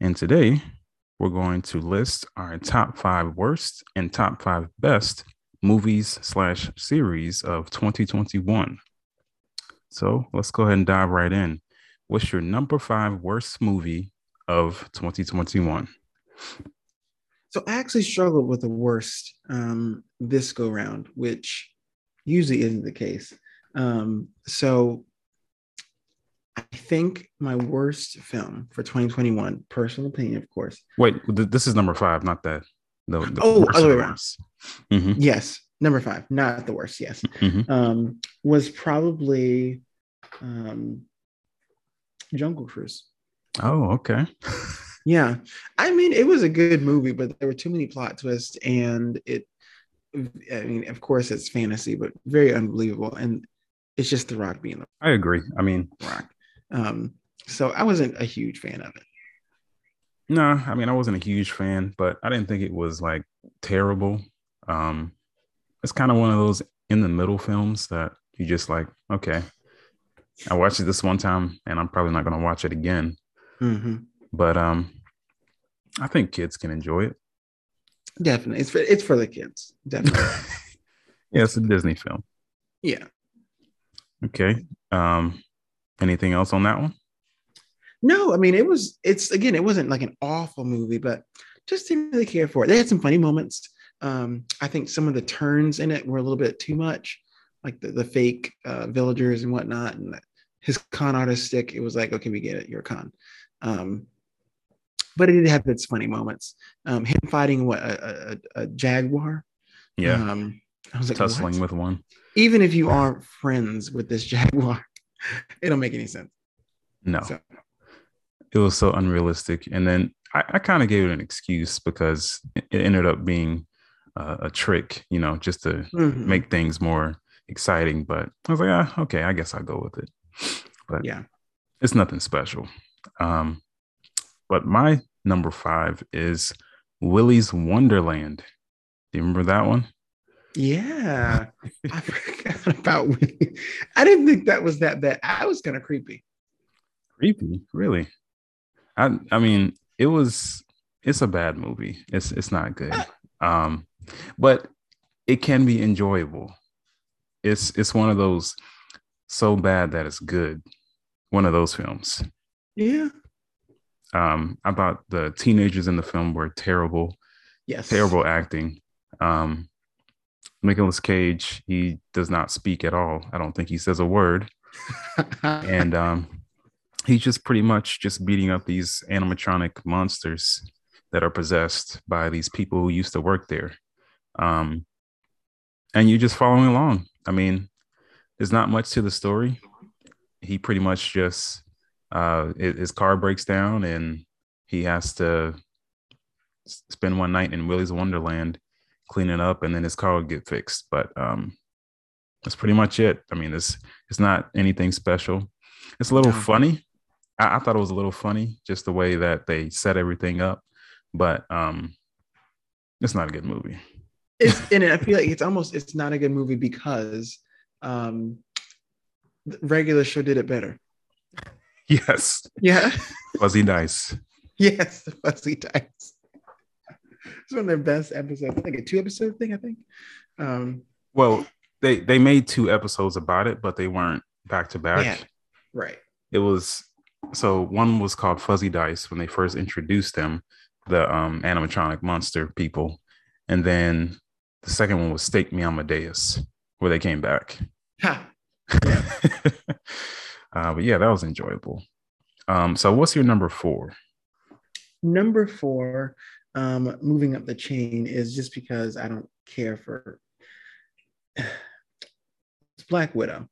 and today we're going to list our top five worst and top five best movies slash series of 2021. So let's go ahead and dive right in. What's your number five worst movie of 2021? So I actually struggled with the worst um, this go round, which usually isn't the case. Um, so I think my worst film for 2021, personal opinion, of course. Wait, th- this is number five, not that. The, the oh, other way around. Mm-hmm. Yes, number five, not the worst. Yes, mm-hmm. um, was probably um, Jungle Cruise. Oh, okay. yeah, I mean, it was a good movie, but there were too many plot twists, and it. I mean, of course, it's fantasy, but very unbelievable, and it's just The Rock being the. I agree. I mean, Rock. Um, so I wasn't a huge fan of it. No, I mean I wasn't a huge fan, but I didn't think it was like terrible. Um, it's kind of one of those in the middle films that you just like, okay, I watched it this one time, and I'm probably not going to watch it again. Mm-hmm. But um, I think kids can enjoy it. Definitely, it's for it's for the kids. Definitely. yeah, it's a Disney film. Yeah. Okay. Um, Anything else on that one? No, I mean it was. It's again, it wasn't like an awful movie, but just didn't really care for it. They had some funny moments. Um, I think some of the turns in it were a little bit too much, like the, the fake uh, villagers and whatnot, and his con artist stick. It was like, okay, we get it, you're a con. Um, but it did have its funny moments. Um, him fighting what a, a, a jaguar. Yeah. Um, I was like tussling what? with one. Even if you aren't friends with this jaguar, it don't make any sense. No. So. It was so unrealistic. And then I, I kind of gave it an excuse because it ended up being uh, a trick, you know, just to mm-hmm. make things more exciting. But I was like, ah, okay, I guess I'll go with it. But yeah, it's nothing special. Um, but my number five is Willy's Wonderland. Do you remember that one? Yeah, I forgot about. I didn't think that was that bad. I was kind of creepy. Creepy, really? I I mean, it was. It's a bad movie. It's it's not good. Um, but it can be enjoyable. It's it's one of those so bad that it's good. One of those films. Yeah. Um, I thought the teenagers in the film were terrible. Yes. Terrible acting. Um, Nicolas Cage, he does not speak at all. I don't think he says a word. and um, he's just pretty much just beating up these animatronic monsters that are possessed by these people who used to work there. Um, and you're just following along. I mean, there's not much to the story. He pretty much just uh, his car breaks down and he has to spend one night in Willy's Wonderland clean it up, and then his car would get fixed. But um, that's pretty much it. I mean, it's it's not anything special. It's a little funny. I, I, thought it was a little funny, just the way that they set everything up. But um, it's not a good movie. It's and I feel like it's almost it's not a good movie because um, regular show did it better. Yes. Yeah. Fuzzy dice. Yes, the fuzzy dice it's one of their best episodes. I think a two episode thing. I think. Um, well, they they made two episodes about it, but they weren't back to back. Right. It was so one was called Fuzzy Dice when they first introduced them, the um, animatronic monster people, and then the second one was Steak Me Amadeus, where they came back. Ha. uh, but yeah, that was enjoyable. Um, so what's your number four? Number four um, moving up the chain is just because I don't care for it's Black Widow.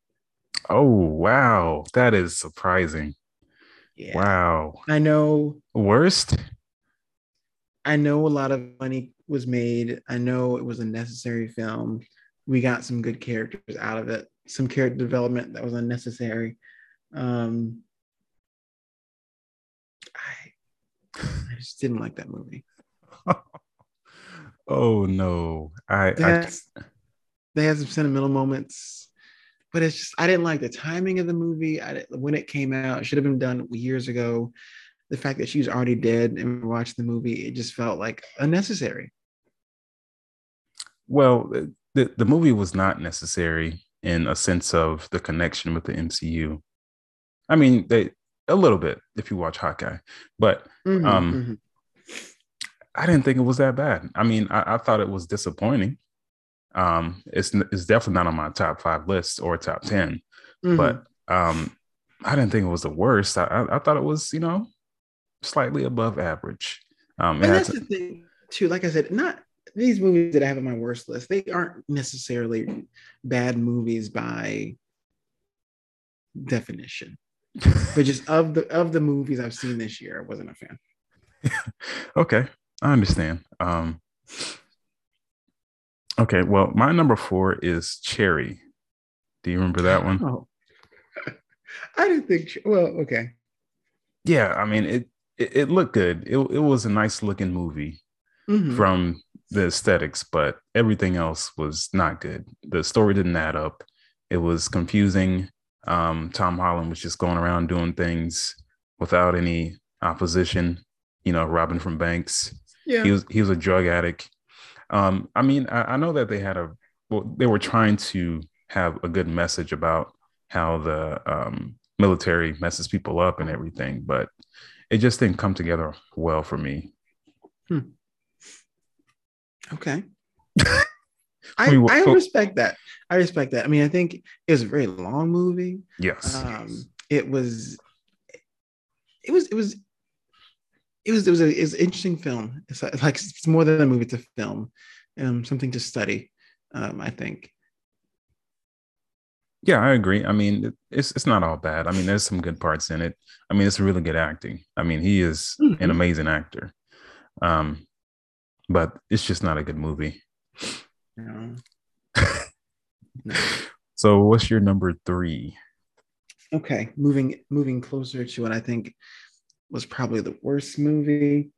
Oh wow, that is surprising. Yeah. Wow. I know Worst? I know a lot of money was made. I know it was a necessary film. We got some good characters out of it. Some character development that was unnecessary. Um, I, I just didn't like that movie. oh no. I, They I had, they had some sentimental moments, but it's just I didn't like the timing of the movie. I when it came out, it should have been done years ago. The fact that she was already dead and watched the movie, it just felt like unnecessary. well, the, the movie was not necessary in a sense of the connection with the MCU. I mean, they a little bit if you watch Hawkeye, but Mhm, Um, mhm. I didn't think it was that bad. I mean, I, I thought it was disappointing. Um, it's it's definitely not on my top five list or top ten, Mhm. but um, I didn't think it was the worst. I, I, I thought it was, you know, slightly above average. Um, and that's some- the thing too. Like I said, not these movies that I have on my worst list. They aren't necessarily bad movies by definition, but just of the of the movies I've seen this year, I wasn't a fan. okay, I understand. Um, okay, well, my number four is Cherry. Do you remember that one? Oh, I didn't think. Well, okay. Yeah, I mean it. It, it looked good. It, it was a nice looking movie. Mhm. from the aesthetics, but everything else was not good. The story didn't add up. It was confusing. Um, Tom Holland was just going around doing things without any opposition. You know, robbing from banks. Yeah. He was he was a drug addict. Um, I mean, I, I know that they had a well, they were trying to have a good message about how the um, military messes people up and everything, but it just didn't come together well for me. Okay. I I respect that. I respect that. I mean, I think it was a very long movie. Yes. Um, it was, it was, it was, it was, it was, a, it was an interesting film. It's like, it's more than a movie; it's a film, um, something to study. Um, I think. Yeah, I agree. I mean, it's it's not all bad. I mean, there's some good parts in it. I mean, it's really good acting. I mean, he is an Mhm. amazing actor. Um, but it's just not a good movie. No. No. So, what's your number three? Okay, moving moving closer to what I think was probably the worst movie.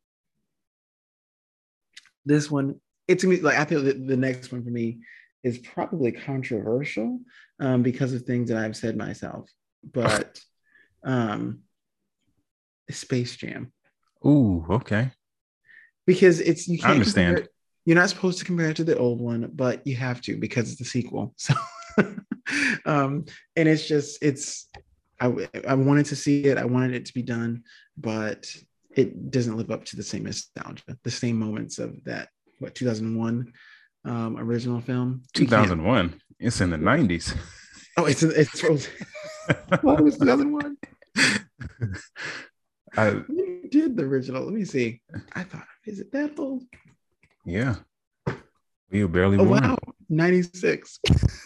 This one, it's like I feel that the next one for me is probably controversial um, because of things that I've said myself, but um, Space Jam Ooh, okay. because it's you can't understand. compare you're not supposed to compare it to the old one, but you have to because it's the sequel. So, um, and it's just it's I I wanted to see it, I wanted it to be done, but it doesn't live up to the same nostalgia, the same moments of that what 2001 um, original film. You 2001. It's in the 90s. Oh, it's it's what was 2001? I, When did the original? Let me see. I thought, is it that old? yeah. We were barely Oh born. wow, 96.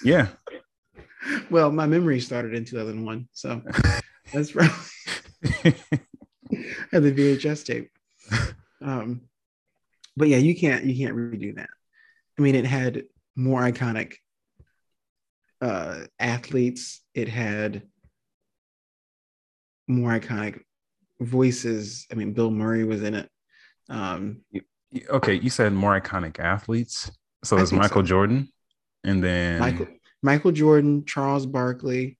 Yeah. Well, my memory started in 2001, so that's right. Had the VHS tape. Um, but yeah, you can't you can't redo that. I mean, it had more iconic uh, athletes. It had more iconic voices. I mean, Bill Murray was in it. Um, okay. You said more iconic athletes. So there's Michael so. Jordan and then Michael Michael Jordan, Charles Barkley,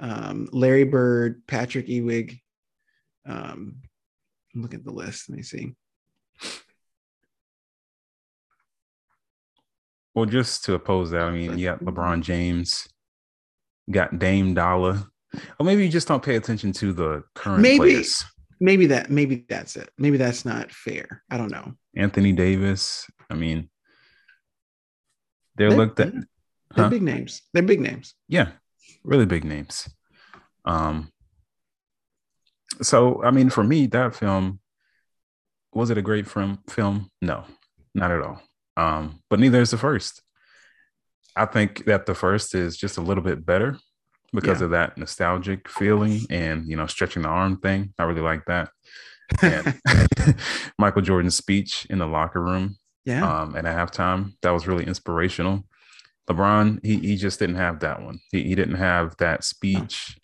um, Larry Bird, Patrick Ewing. Um, look at the list. Let me see. Well, just to oppose that, I mean, you got LeBron James, you got Dame Dollar. Or maybe you just don't pay attention to the current Maybe. players. Maybe that. Maybe that's it. Maybe that's not fair. I don't know. Anthony Davis. I mean, they're They're- looked at. They're Huh? big names. They're big names. Yeah, really big names. Um, so I mean, for me, that film was it a great film? Film? No, not at all. Um, but neither is the first. I think that the first is just a little bit better, because Yeah. of that nostalgic feeling and you know stretching the arm thing. I really like that. And Michael Jordan's speech in the locker room yeah. um, at halftime that was really inspirational. LeBron, he he just didn't have that one. He he didn't have that speech.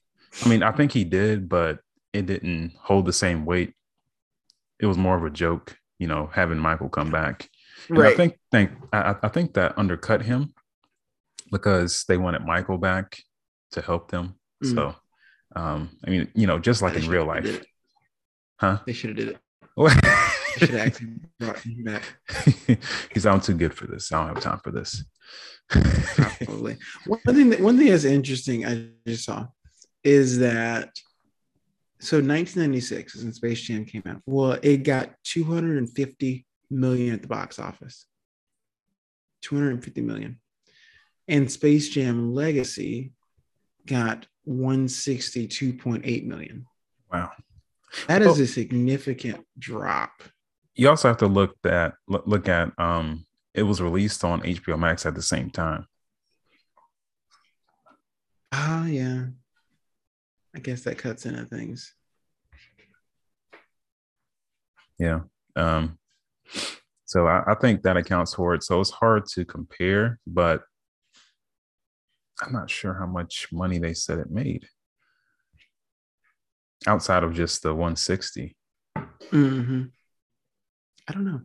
I mean, I think he did, but it didn't hold the same weight. It was more of a joke, you know, having Michael come back. And I think think I, I think that undercut him because they wanted Michael back to help them. Mm. So, um, I mean, you know, just like in real life, huh? They should have did it. Should have actually brought him back. He's I'm too good for this. I don't have time for this. Probably. one thing that one thing that's interesting I just saw is that so 1996 is when Space Jam came out. Well, it got 250 million at the box office. 250 million. And Space Jam Legacy got 162.8 million. wow. That is Oh. a significant drop. You also have to look that look, at um it was released on HBO Max at the same time. Ah, yeah. I guess that cuts into things. Yeah. Um so I, I think that accounts for it. So it's hard to compare, but I'm not sure how much money they said it made outside of just the 160. hmm I don't know.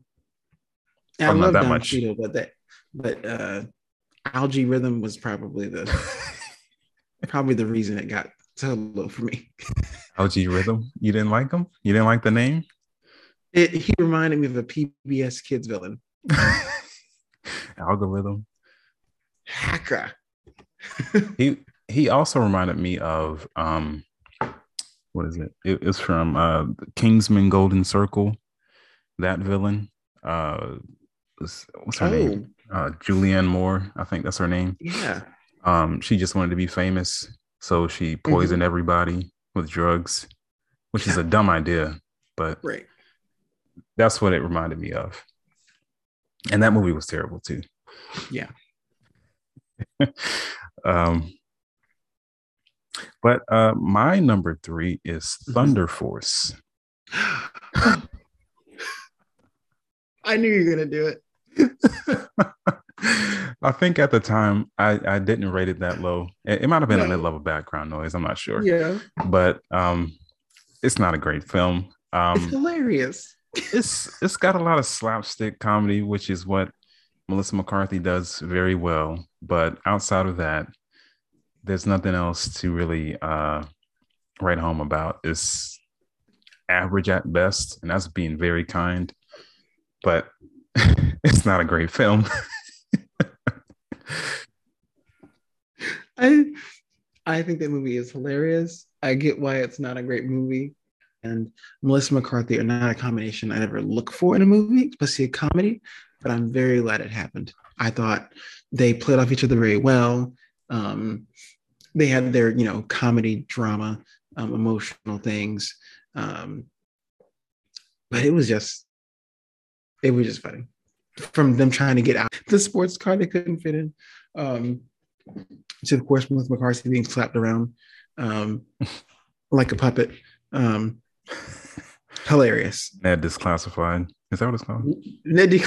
I Probably not love that Don much. Cheadle, but that but uh Al-G Rhythm was probably the probably the reason it got so low for me. Al-G Rhythm. You didn't like him? You didn't like the name? It, he reminded me of a PBS kids villain. Algorithm. Hacker. He he also reminded me of um what is it? It was from uh Kingsman Golden Circle, that villain. Uh what's, what's her name? Oh, Uh Julianne Moore, I think that's her name. yeah. Um, she just wanted to be famous, so she poisoned everybody with drugs, which is a dumb idea, but Right. that's what it reminded me of. And that movie was terrible too. Yeah. um, but uh, my number three is Mhm. Thunder Force. I knew you were gonna do it. I think at the time I, I didn't rate it that low. It, it might have been a No. mid-level background noise. I'm not sure, Yeah. but um, it's not a great film. Um, it's hilarious. it's it's got a lot of slapstick comedy, which is what Melissa McCarthy does very well. But outside of that, there's nothing else to really uh, write home about. It's average at best, and that's being very kind. But it's not a great film. I I think that movie is hilarious. I get why it's not a great movie. And Melissa McCarthy are not a combination I ever look for in a movie, especially a comedy, but I'm very glad it happened. I thought they played off each other very well. Um, they had their, you know, comedy, drama, um, emotional things. Um, but it was just, it was just funny. From them trying to get out the sports car they couldn't fit in. Um, to of course Melissa McCarthy being slapped around um, like a puppet. Um, hilarious. Ned Disclassified. Is that what it's called? Ned D-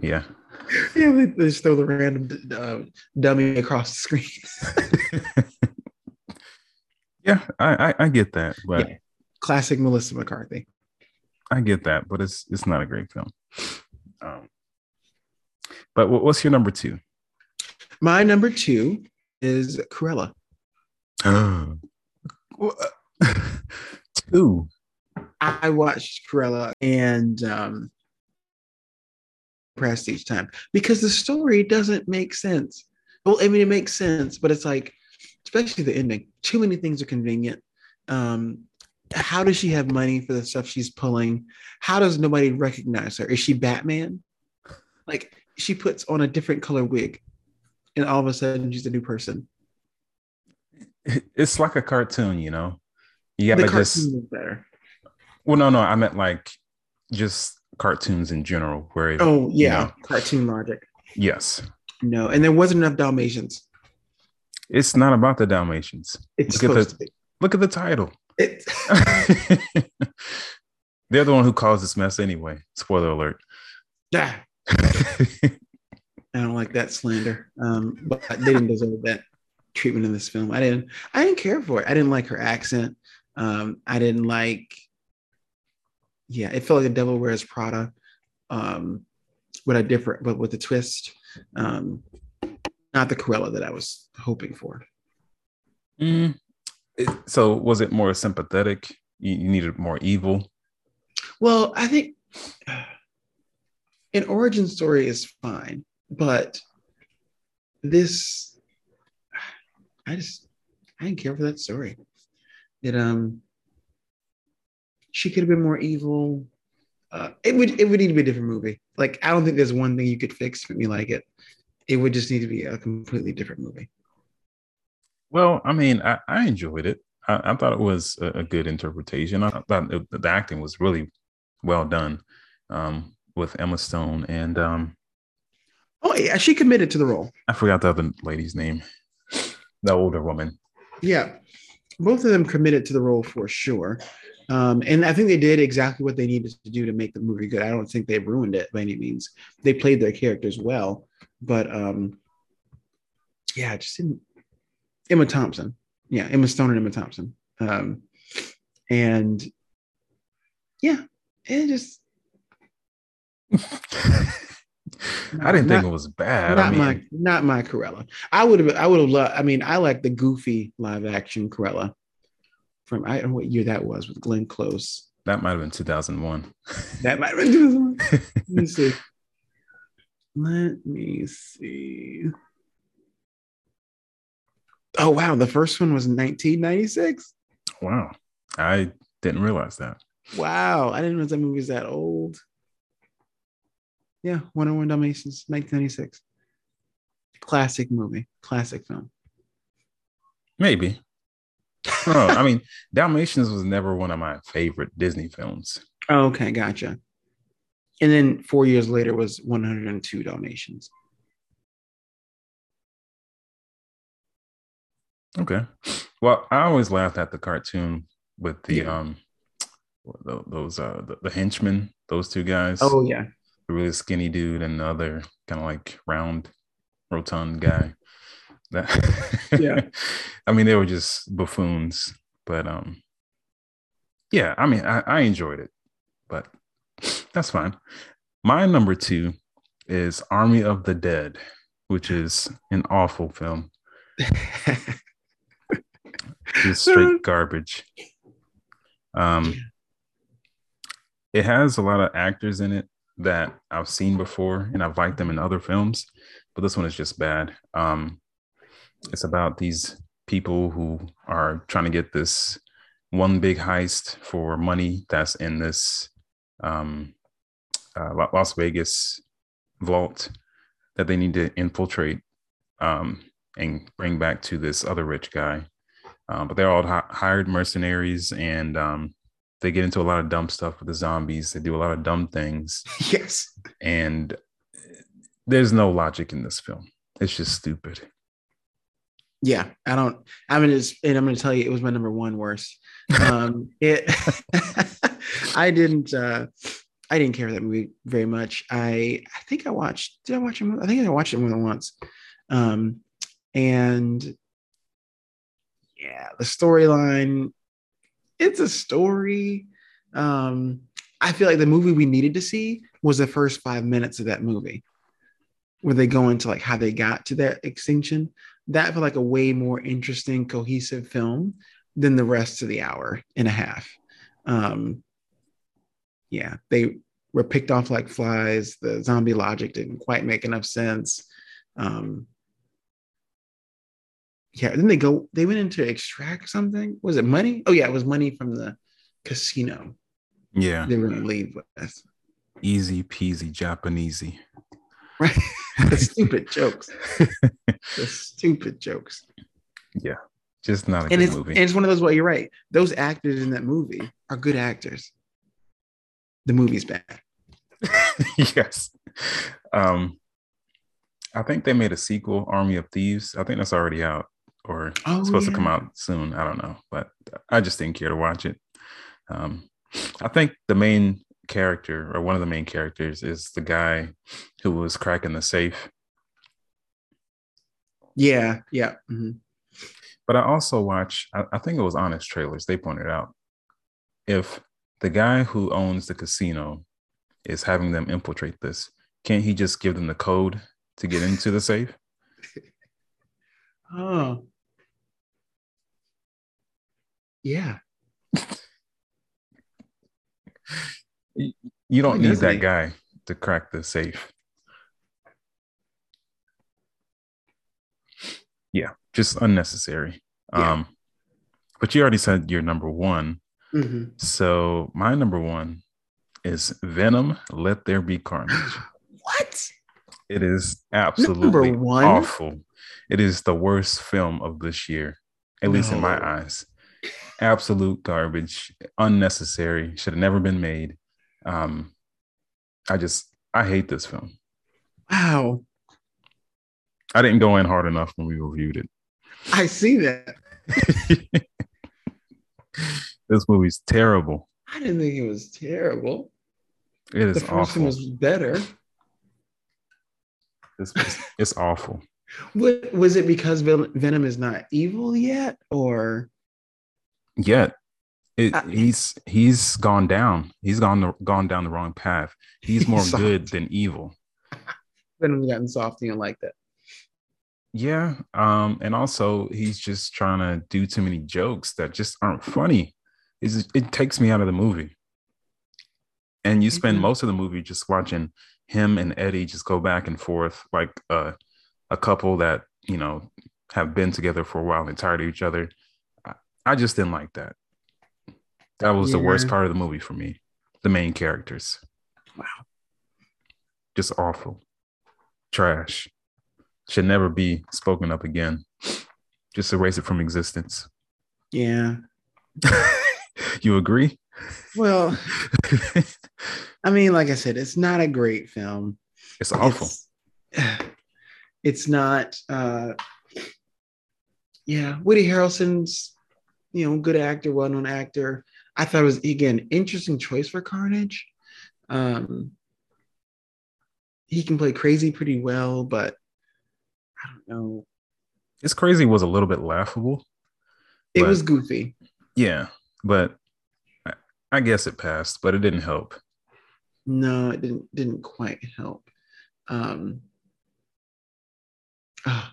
Yeah. yeah, they they just throw the random uh, dummy across the screen. yeah, I, I I get that, but Yeah. Classic Melissa McCarthy. I get that, but it's it's not a great film. Um, but what, what's your number two? My number two is Cruella. two. I watched Cruella and um, pressed each time because the story doesn't make sense. Well, I mean, it makes sense, but it's like, especially the ending, too many things are convenient. Um, how does she have money for the stuff she's pulling? How does nobody recognize her? Is she Batman? Like, she puts on a different color wig and all of a sudden she's a new person. It's like a cartoon, you know. You gotta just is better. well, no, no, I meant like just cartoons in general. Where Oh, yeah, know. cartoon logic. yes, No, and there wasn't enough Dalmatians. It's not about the Dalmatians. It's look at the to be. look at the title. It, They're the one who caused this mess anyway. Spoiler alert. Yeah. I don't like that slander. Um, but they didn't deserve that treatment in this film. I didn't. I didn't care for it. I didn't like her accent. Um, I didn't like. Yeah, it felt like a Devil Wears Prada, um, with a different, but with a twist. Um, not the Cruella that I was hoping for. Mm. It- so was it more sympathetic? You, you needed more evil. Well, I think an origin story is fine, but this, I just, I didn't care for that story. It um, she could have been more evil. Uh, it would it would need to be a different movie. Like I don't think there's one thing you could fix make me like it. It would just need to be a completely different movie. Well, I mean, I, I enjoyed it. I, I thought it was a, a good interpretation. I thought it, the acting was really well done um, with Emma Stone and um, Oh yeah, she committed to the role. I forgot the other lady's name, the older woman. Yeah, both of them committed to the role for sure. Um, and I think they did exactly what they needed to do to make the movie good. I don't think they ruined it by any means. They played their characters well, but um, yeah, it just didn't. Emma Thompson, yeah, Emma Stone and Emma Thompson, um, and yeah, it just I didn't think Not- it was bad. not I mean, my not my Cruella. I would have I would have loved. I mean, I like the goofy live action Cruella from I don't know what year that was with Glenn Close. that might have been 2001. That might have been 2001. Let me see. Let me see. Oh wow, the first one was 1996. wow. I didn't realize that. Wow, I didn't know that movie was that old. Yeah, 101 Dalmatians, 1996. Classic movie, classic film. Maybe. Oh, I mean, Dalmatians was never one of my favorite Disney films. Oh, okay, gotcha. And then four years later was 102 Dalmatians. Okay. Well, I always laughed at the cartoon with the Yeah. um tho- those uh the, the henchmen, those two guys. Oh yeah, the really skinny dude and the other kind of like round, rotund guy. That Yeah. I mean, they were just buffoons, but um, yeah. I mean, I, I enjoyed it, but that's fine. My number two is Army of the Dead, which is an awful film. It's straight garbage. Um, it has a lot of actors in it that I've seen before, and I've liked them in other films, but this one is just bad. Um, it's about these people who are trying to get this one big heist for money that's in this um, uh, Las Vegas vault that they need to infiltrate um, and bring back to this other rich guy. Um, but they're all hi- hired mercenaries and um, they get into a lot of dumb stuff with the zombies. They do a lot of dumb things. yes. And there's no logic in this film. It's just stupid. Yeah, I don't. I mean, gonna and I'm gonna tell you, it was my number one worst. Um, it. I didn't. uh I didn't care for that movie very much. I I think I watched. Did I watch it? I think I watched it more than once. Um, and yeah, the storyline. It's a story. Um, I feel like the movie we needed to see was the first five minutes of that movie, where they go into like how they got to that extinction that felt like a way more interesting, cohesive film than the rest of the hour and a half. Um, yeah, they were picked off like flies. The zombie logic didn't quite make enough sense. Um, yeah, then they go, they went in to extract something. Was it money? Oh, yeah, it was money from the casino Yeah. they were to leave with. Easy peasy Japanesey. Right? the stupid jokes. The stupid jokes. Yeah. Just not a and good it's, movie. and it's one of those. Well, you're right. Those actors in that movie are good actors. The movie's bad. yes. Um, I think they made a sequel, Army of Thieves. I think that's already out. Or Oh, supposed to come out soon. I don't know, but I just didn't care to watch it. Um, I think the main character or one of the main characters is the guy who was cracking the safe. Yeah, yeah. mhm. But I also watch, I, I think it was Honest Trailers. They pointed out if the guy who owns the casino is having them infiltrate this, can't he just give them the code to get into the safe? Oh. Yeah. You don't need that guy to crack the safe. Yeah, just unnecessary. Yeah. Um, but you already said your number one. Mm-hmm. So my number one is Venom. Let there be carnage. What? It is absolutely awful. It is the worst film of this year, at least in my eyes. Absolute garbage, unnecessary, should have never been made. Um, I just I hate this film. Wow. I didn't go in hard enough when we reviewed it. I see that. this movie's terrible. I didn't think it was terrible. It is the first awful. one was better. This was, it's awful. What, was it because Venom is not evil yet, or Yet it, Uh, he's he's gone down. He's gone the, gone down the wrong path. He's more good than evil. Venom's gotten soft and like that? Yeah. Um, and also he's just trying to do too many jokes that just aren't funny. It's, it takes me out of the movie. And you spend Mhm. most of the movie just watching him and Eddie just go back and forth like uh, a couple that, you know, have been together for a while and tired of each other. I, just didn't like that. That was the worst part of the movie for me. The main characters. Wow. Just awful. Trash. Should never be spoken up again. Just erase it from existence. Yeah. you agree? Well, I mean, like I said, it's not a great film. it's awful. It's, it's not. uh Yeah, Woody Harrelson's, you know, good actor, well-known actor. I thought it was again interesting choice for Carnage. Um, he can play crazy pretty well, but I don't know. It's crazy was a little bit laughable. It was goofy. Yeah, but I, I guess it passed, but it didn't help. No, it didn't didn't quite help. Um, ah.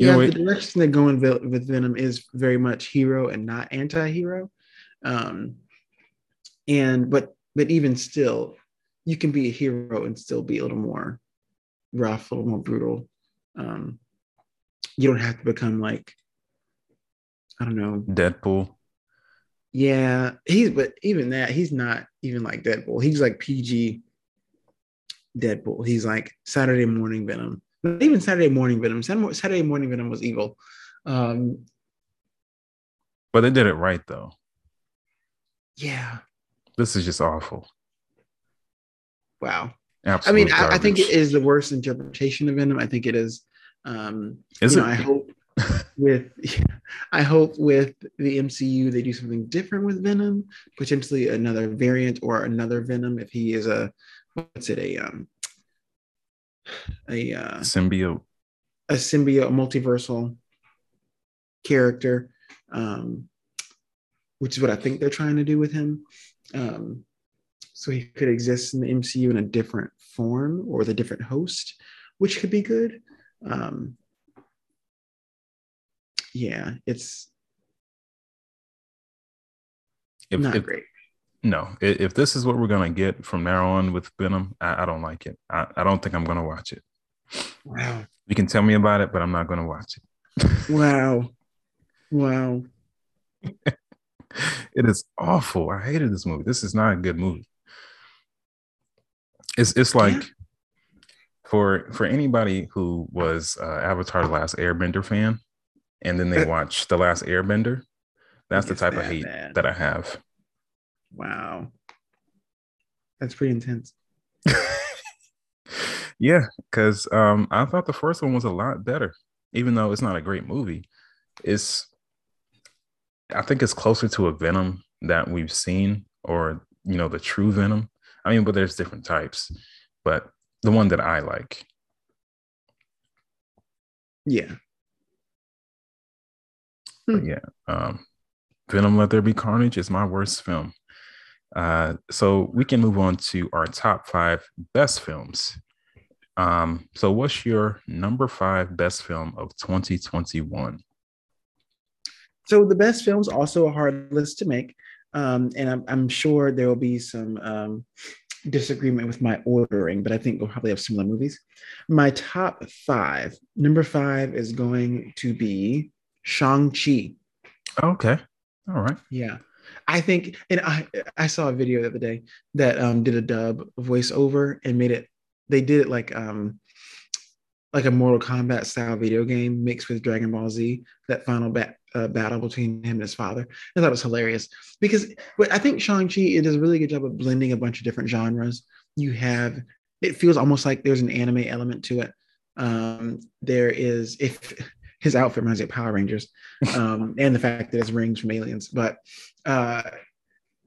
You yeah, know, the direction they're going with Venom is very much hero and not anti-hero. Um, and but but even still, you can be a hero and still be a little more rough, a little more brutal. Um, you don't have to become like I don't know. Deadpool. Yeah, he's but even that he's not even like Deadpool. He's like PG Deadpool. He's like Saturday morning Venom. Not even Saturday morning Venom. Saturday morning Venom was evil. Um, But they did it right though. yeah. This is just awful. Wow. Absolute I mean, I, I think it is the worst interpretation of Venom. I think it is. Um, Is you it? I hope with I hope with the MCU they do something different with Venom, potentially another variant or another Venom if he is a what's it a um a uh, symbiote. a symbiote, a multiversal character, um, which is what I think they're trying to do with him. Um, so he could exist in the MCU in a different form or with a different host, which could be good. Um, yeah, it's If, not if great. No, if this is what we're gonna get from now on with Venom, I, I don't like it. I, I don't think I'm gonna watch it. Wow. You can tell me about it, but I'm not gonna watch it. Wow. Wow. it is awful. I hated this movie. This is not a good movie. It's it's like for for anybody who was uh, Avatar: The Last Airbender fan, and then they Uh, watch The Last Airbender. That's the type of hate bad. that I have. Wow. That's pretty intense. yeah, because um, I thought the first one was a lot better. even though it's not a great movie, it's I think it's closer to a Venom that we've seen, or you know, the true Venom. I mean, but there's different types, but the one that I like. Yeah. Yeah, um, Venom Let There Be Carnage is my worst film. Uh, so we can move on to our top five best films. Um, so what's your number five best film of 2021? So the best films also a hard list to make. Um, and I'm, I'm, sure there will be some um, disagreement with my ordering, but I think we'll probably have similar movies. My top five, number five is going to be Shang-Chi. Okay. All right. Yeah. I think, and I I saw a video the other day that um, did a dub voiceover and made it. They did it like um, like a Mortal Kombat style video game mixed with Dragon Ball Z. That final bat, uh, battle between him and his father. I thought it was hilarious because I think Shang Chi it does a really good job of blending a bunch of different genres. You have it feels almost like there's an anime element to it. Um, there is if his outfit reminds me of Power Rangers, um, and the fact that it's rings from aliens. But uh,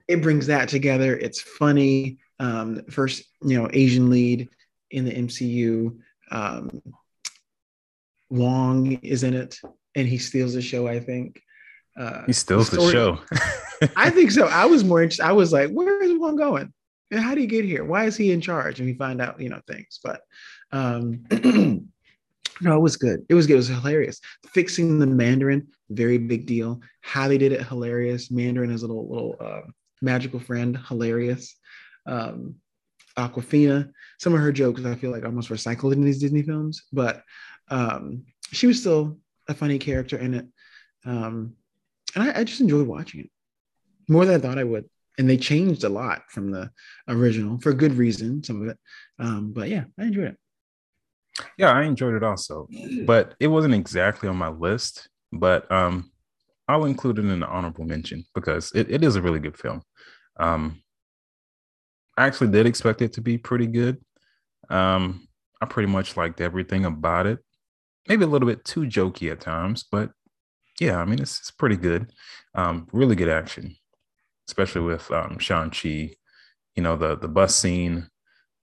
it brings that together. It's funny. Um, first, you know, Asian lead in the MCU. Um, Wong is in it, and he steals the show. I think uh, he steals the, the show. I think so. I was more interested. I was like, where is Wong going? And how do you get here? Why is he in charge? And we find out, you know, things. But um, No, it was good. It was good. It was hilarious. Fixing the Mandarin, very big deal. How they did it, hilarious. Mandarin is a little little uh, magical friend, hilarious. Um, Awkwafina, some of her jokes I feel like almost recycled in these Disney films, but um, she was still a funny character in it. Um, and I, I just enjoyed watching it more than I thought I would. And they changed a lot from the original for good reason, some of it. Um, but yeah, I enjoyed it. Yeah, I enjoyed it also, but it wasn't exactly on my list. But um, I'll include it in the honorable mention because it, it is a really good film. Um, I actually did expect it to be pretty good. Um, I pretty much liked everything about it. Maybe a little bit too jokey at times, but yeah, I mean it's, it's pretty good. Um, really good action, especially with um, Shang Chi. You know the the bus scene,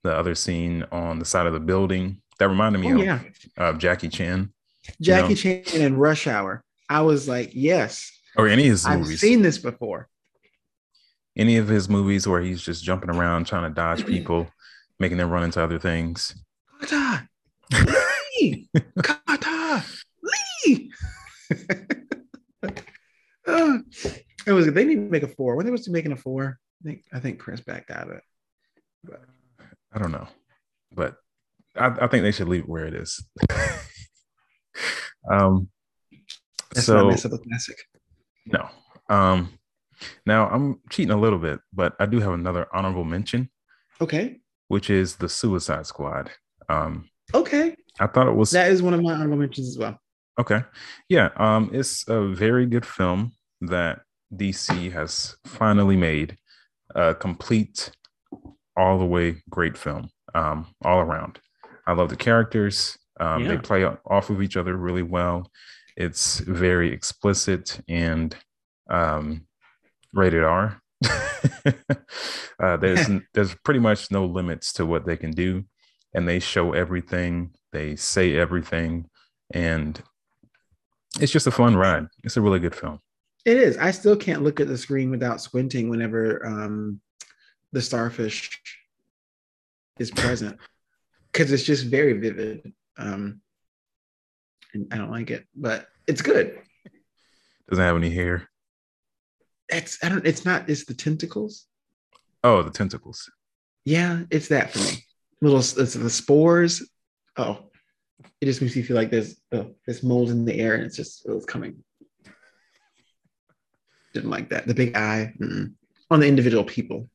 the other scene on the side of the building that reminded me oh, of, yeah. of Jackie Chan. Jackie you know? Chan and Rush Hour. I was like, yes. Or any of his I've movies. I've seen this before. Any of his movies where he's just jumping around trying to dodge people, making them run into other things. Carter! Lee! Carter! Lee! it was they need to make a four. When they was making a four, I think I think Chris backed out of it. But. I don't know. But I, I think they should leave it where it is. um, That's so, not a classic. No. Um, now I'm cheating a little bit, but I do have another honorable mention. Okay. Which is the Suicide Squad. Um, okay. I thought it was that is one of my honorable mentions as well. Okay. Yeah. Um, it's a very good film that DC has finally made a complete, all the way great film, um, all around. I love the characters. Um, yeah. They play off of each other really well. It's very explicit and um, rated R. uh, there's there's pretty much no limits to what they can do, and they show everything. They say everything, and it's just a fun ride. It's a really good film. It is. I still can't look at the screen without squinting whenever um, the starfish is present because it's just very vivid. Um, and I don't like it, but it's good. Doesn't have any hair. It's I don't. It's not. It's the tentacles. Oh, the tentacles. Yeah, it's that for me. Little, it's the spores. Oh, it just makes me feel like there's oh, there's mold in the air, and it's just it's coming. Didn't like that. The big eye mm-mm. on the individual people.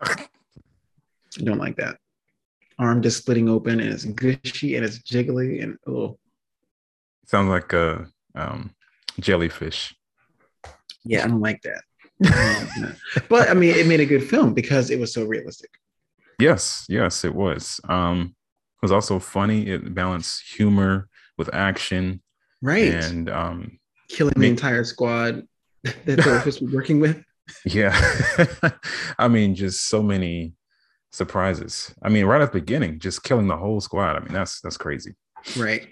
I don't like that arm just splitting open and it's gushy and it's jiggly and oh. Sounds like a um, jellyfish. Yeah, I don't like that. but I mean, it made a good film because it was so realistic. Yes, yes, it was. Um, it was also funny. It balanced humor with action, right? And um, killing the entire squad that they were supposed to be working with. Yeah, I mean, just so many surprises. I mean, right at the beginning, just killing the whole squad. I mean, that's that's crazy. Right.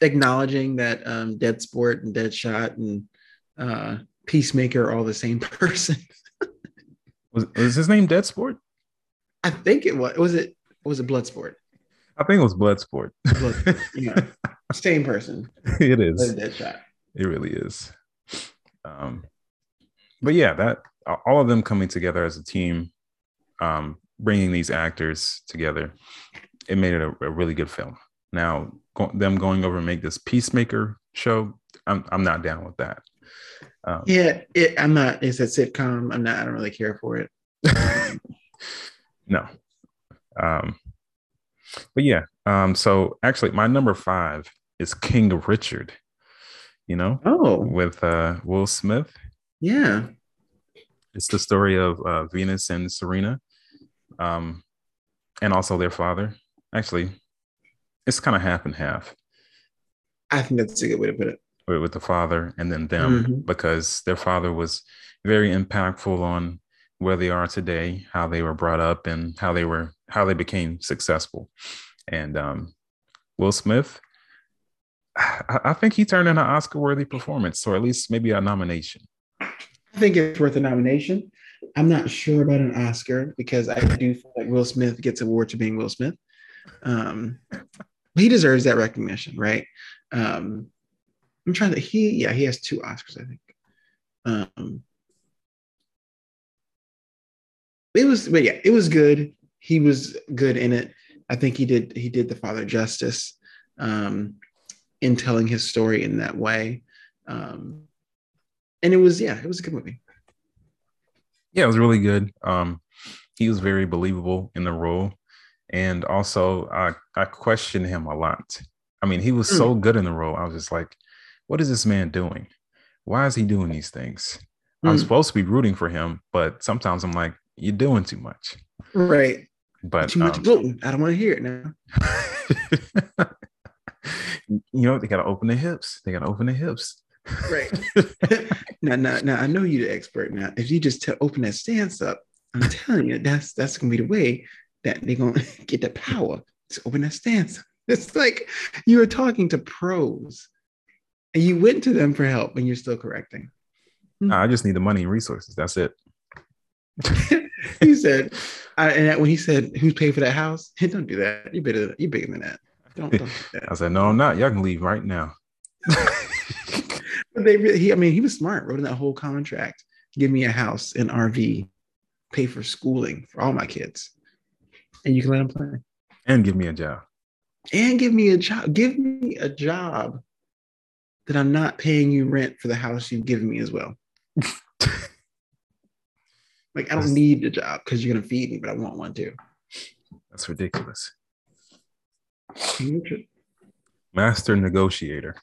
Acknowledging that um, Dead Sport and Deadshot and uh, Peacemaker are all the same person. was, was his name Dead Sport? I think it was. Was it? Was it Blood Sport? I think it was Bloodsport. Blood, yeah, same person. It is. Deadshot. It really is. Um, but yeah, that all of them coming together as a team, um, bringing these actors together, it made it a, a really good film. Now, go, them going over and make this Peacemaker show, I'm I'm not down with that. Um, yeah, it, I'm not. It's a sitcom. I'm not. I don't really care for it. no. Um, but yeah. Um, so actually, my number five is King Richard. You know, oh, with uh, Will Smith. Yeah, it's the story of uh, Venus and Serena, um, and also their father. Actually, it's kind of half and half. I think that's a good way to put it with the father and then them mm-hmm. because their father was very impactful on where they are today, how they were brought up, and how they were how they became successful. And um, Will Smith, I, I think he turned in an Oscar-worthy performance, or at least maybe a nomination. I think it's worth a nomination. I'm not sure about an Oscar because I do feel like Will Smith gets award to being Will Smith. Um, he deserves that recognition, right? Um, I'm trying to. He yeah, he has two Oscars, I think. Um, it was, but yeah, it was good. He was good in it. I think he did. He did the father justice um, in telling his story in that way. Um, and it was, yeah, it was a good movie. Yeah, it was really good. Um, he was very believable in the role, and also I I questioned him a lot. I mean, he was mm. so good in the role. I was just like, what is this man doing? Why is he doing these things? Mm. I'm supposed to be rooting for him, but sometimes I'm like, you're doing too much. Right. But too much um, I don't want to hear it now. you know, they gotta open their hips. They gotta open their hips. Right. now, now, now I know you're the expert. Now, if you just t- open that stance up, I'm telling you, that's that's gonna be the way that they're gonna get the power to open that stance. It's like you were talking to pros and you went to them for help and you're still correcting. No, hmm. I just need the money and resources. That's it. he said, I, and when he said, "Who's paid for that house?" Hey, don't do that. You better. You bigger than that. Don't, don't do that. I said, "No, I'm not. Y'all can leave right now." But they really, he, I mean, he was smart. Wrote in that whole contract. Give me a house, an RV, pay for schooling for all my kids, and you can let them play. And give me a job. And give me a job. Give me a job that I'm not paying you rent for the house you've given me as well. like I don't need a job because you're gonna feed me, but I want one too. That's ridiculous. Master negotiator.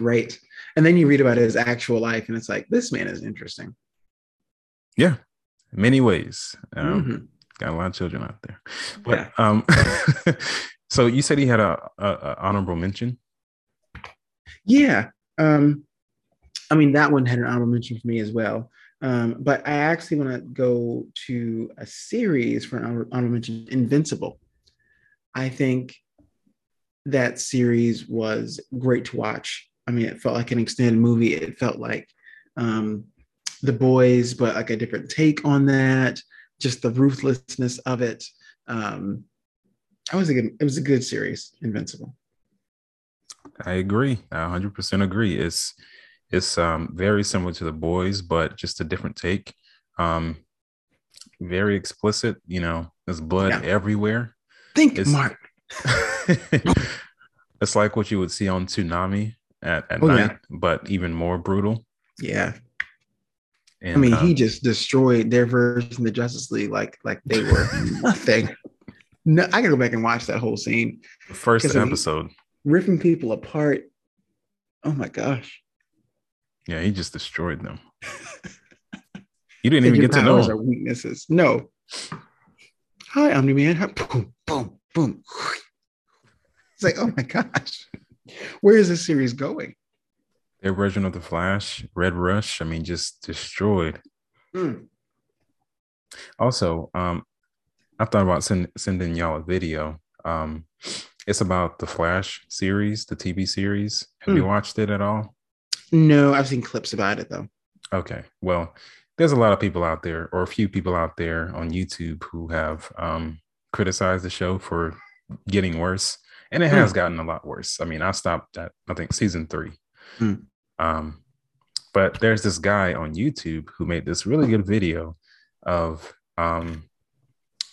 Right. And then you read about his actual life, and it's like, this man is interesting. Yeah, many ways. Um, mm-hmm. Got a lot of children out there. But yeah. um, so you said he had a, a, a honorable mention. Yeah. Um, I mean, that one had an honorable mention for me as well. Um, but I actually want to go to a series for an honorable mention Invincible. I think that series was great to watch. I mean, it felt like an extended movie. It felt like um, The Boys, but like a different take on that, just the ruthlessness of it. Um, I was a good, it was a good series, Invincible. I agree. I 100% agree. It's it's um, very similar to the boys, but just a different take. Um, very explicit. You know, there's blood yeah. everywhere. Think, it's, Mark. it's like what you would see on Toonami at, at oh, night, yeah. but even more brutal. Yeah. And, I mean, um, he just destroyed their version of the Justice League like like they were nothing. No, I gotta go back and watch that whole scene. The First episode. Ripping people apart. Oh my gosh. Yeah, he just destroyed them. you didn't even get to know. Our weaknesses. No. Hi, Omni Man. Boom, boom, boom. It's like, oh my gosh. Where is this series going? Their version of the Flash, Red Rush. I mean, just destroyed. Mm. Also, um, I thought about send, sending y'all a video. Um, it's about the Flash series, the TV series. Have mm. you watched it at all? No, I've seen clips about it though. Okay. Well, there's a lot of people out there, or a few people out there on YouTube who have um, criticized the show for getting worse, and it has mm. gotten a lot worse. I mean, I stopped at I think season three. Mm. Um, but there's this guy on YouTube who made this really good video of um,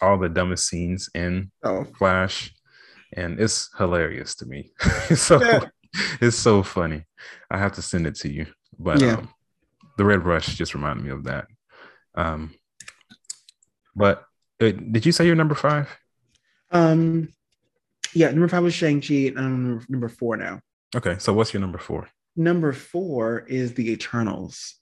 all the dumbest scenes in oh. Flash, and it's hilarious to me. so yeah. it's so funny. I have to send it to you, but yeah. Um, the Red Rush just reminded me of that. Um, but uh, did you say you're number five? Um, yeah, number five was Shang Chi. Um, number four now. Okay, so what's your number four? Number four is the Eternals.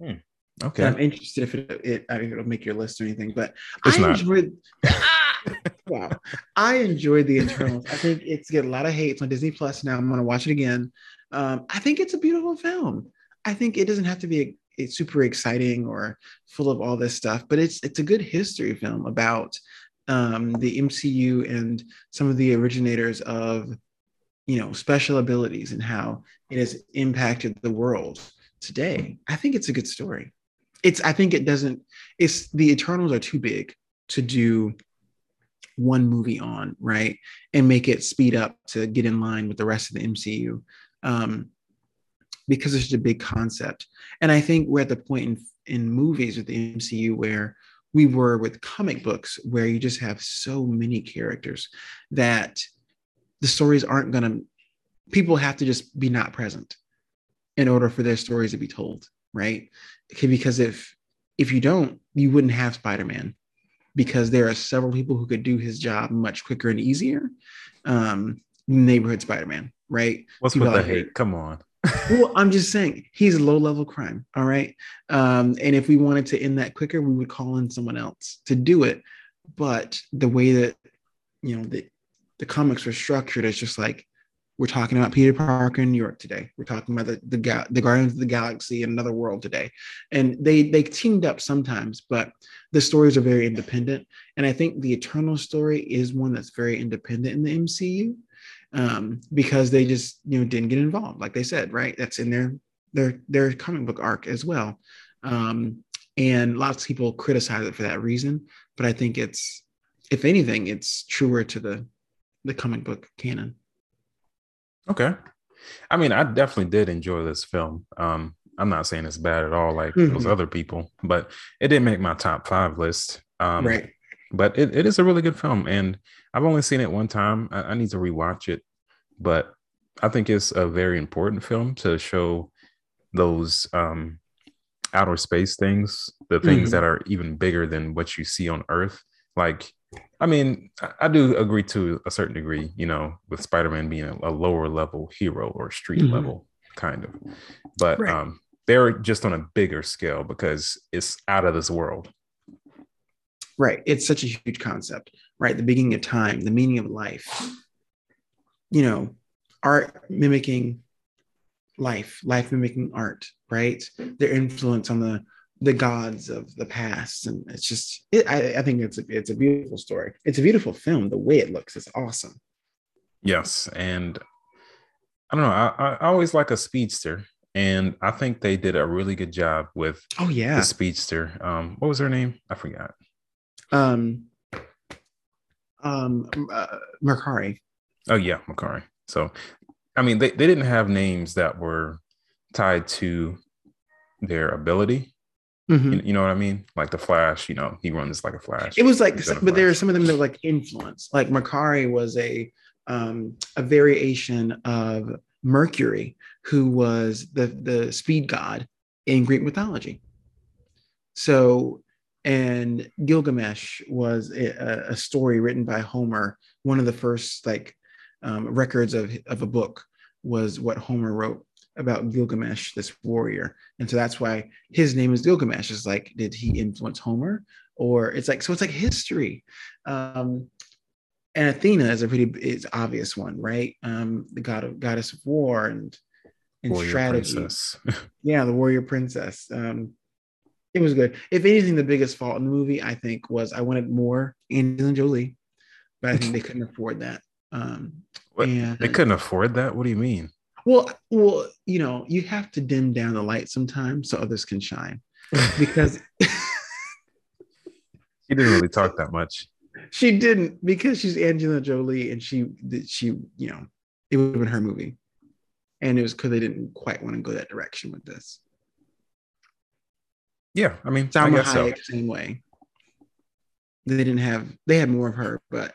Hmm. Okay, I'm interested if it, it I mean, it'll make your list or anything, but it's I not. enjoyed. wow, I enjoyed the Eternals. I think it's get a lot of hate. It's on Disney Plus now. I'm going to watch it again. Um, I think it's a beautiful film. I think it doesn't have to be a, a super exciting or full of all this stuff, but it's it's a good history film about um, the MCU and some of the originators of you know special abilities and how it has impacted the world today. I think it's a good story. It's I think it doesn't. It's the Eternals are too big to do one movie on right and make it speed up to get in line with the rest of the MCU. Um, because it's such a big concept. And I think we're at the point in, in movies with the MCU where we were with comic books, where you just have so many characters that the stories aren't going to, people have to just be not present in order for their stories to be told, right? Okay, because if if you don't, you wouldn't have Spider-Man because there are several people who could do his job much quicker and easier. Um, neighborhood Spider-Man, right? What's people with the hate? Come on well, I'm just saying he's low level crime. All right. Um, and if we wanted to end that quicker, we would call in someone else to do it. But the way that, you know, the, the comics were structured, it's just like we're talking about Peter Parker in New York today. We're talking about the, the, the Guardians of the Galaxy in another world today. And they, they teamed up sometimes, but the stories are very independent. And I think the Eternal story is one that's very independent in the MCU um, because they just you know didn't get involved, like they said, right? That's in their their their comic book arc as well. Um, and lots of people criticize it for that reason, but I think it's if anything, it's truer to the the comic book canon. Okay. I mean, I definitely did enjoy this film. Um, I'm not saying it's bad at all, like mm-hmm. those other people, but it didn't make my top five list. Um, right. But it, it is a really good film, and I've only seen it one time. I, I need to rewatch it, but I think it's a very important film to show those um, outer space things, the things mm-hmm. that are even bigger than what you see on Earth. Like, I mean, I, I do agree to a certain degree, you know, with Spider Man being a, a, lower level hero or street mm-hmm. level kind of, but right. um, they're just on a bigger scale because it's out of this world. Right. It's such a huge concept right? The beginning of time, the meaning of life. You know, art mimicking life, life mimicking art, right? Their influence on the the gods of the past, and it's just, it, I, I think it's a, it's a beautiful story. It's a beautiful film. The way it looks is awesome. Yes, and I don't know. I, I always like a speedster, and I think they did a really good job with. Oh yeah, the speedster. Um, what was her name? I forgot. Um, um, uh, Makkari. Oh yeah, Makkari. So, I mean, they, they didn't have names that were tied to their ability. Mm-hmm. You, you, know what I mean? Like the Flash, you know, he runs like a Flash. It was like, but there are some of them that were like influence. Like Makkari was a um, a variation of Mercury, who was the the speed god in Greek mythology. So and Gilgamesh was a, a, story written by Homer. One of the first like um, records of, of a book was what Homer wrote about Gilgamesh, this warrior, and so that's why his name is Gilgamesh. Is like, did he influence Homer, or it's like so? It's like history. Um, and Athena is a pretty is obvious one, right? Um, the god of goddess of war and and Warrior strategy. Yeah, the warrior princess. Um, it was good. If anything, the biggest fault in the movie, I think, was I wanted more Angelina Jolie, but I think they couldn't afford that. Um, What? and They couldn't afford that. What do you mean? well, well, you know, you have to dim down the light sometimes so others can shine. Because she didn't really talk that much. she didn't, because she's Angelina Jolie, and she, she, you know, it would have been her movie, and it was because they didn't quite want to go that direction with this. Yeah, I mean, I Salma guess so. Same way. They didn't have, they had more of her, but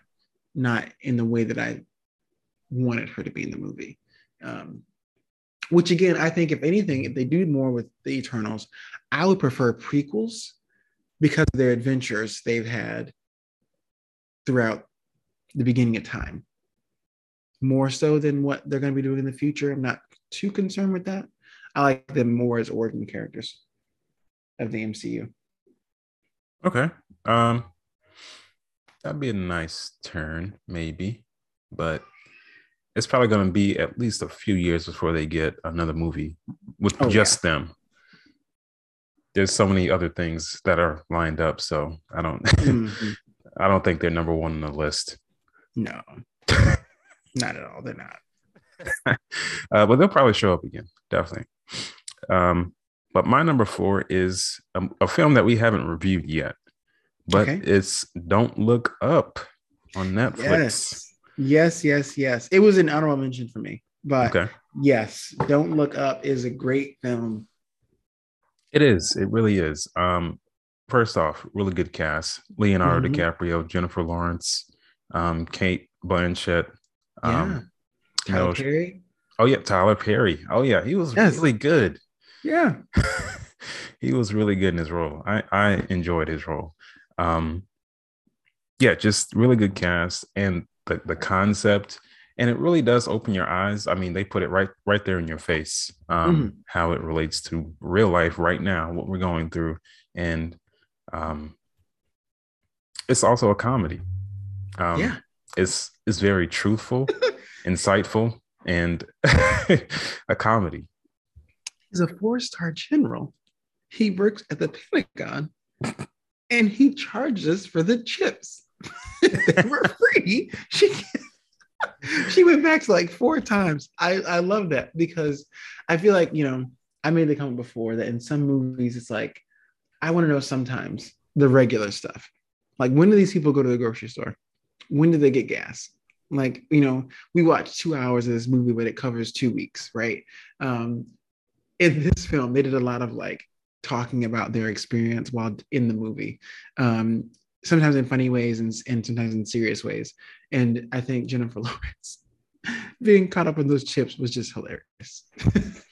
not in the way that I wanted her to be in the movie. Um, which again, I think if anything, if they do more with the Eternals, I would prefer prequels because of their adventures they've had throughout the beginning of time. More so than what they're going to be doing in the future. I'm not too concerned with that. I like them more as origin characters of the MCU. Okay. Um, that'd be a nice turn, maybe, but it's probably going to be at least a few years before they get another movie with Oh, just them. There's so many other things that are lined up, so I don't, Mhm. I don't think they're number one on the list. No, not at all. They're not. uh, but they'll probably show up again, definitely. Um, but my number four is a, a film that we haven't reviewed yet, but Okay. it's Don't Look Up on Netflix. Yes, yes, yes, yes. It was an honorable mention for me, but Okay. yes, Don't Look Up is a great film. It is. It really is. Um, first off, really good cast: Leonardo Mhm. DiCaprio, Jennifer Lawrence, um, Cate Blanchett. Yeah, Um, Tyler no, Perry. oh yeah, Tyler Perry. Oh yeah, he was Yes. really good. Yeah, he was really good in his role. I I enjoyed his role. Um, yeah, just really good cast and the the concept, and it really does open your eyes. I mean, they put it right right there in your face. Um, Mm-hmm. how it relates to real life right now, what we're going through, and um, it's also a comedy. Um, Yeah. it's it's very truthful, insightful, and a comedy. He's a four-star general. He works at the Pentagon, and he charges for the chips. they were free. She she went back to like four times. I I love that because I feel like you know I made the comment before that in some movies it's like I want to know sometimes the regular stuff. Like when do these people go to the grocery store? When do they get gas? Like you know we watch two hours of this movie, but it covers two weeks, right? Um, in this film, they did a lot of like talking about their experience while in the movie. Um, sometimes in funny ways and, and sometimes in serious ways. And I think Jennifer Lawrence being caught up in those chips was just hilarious.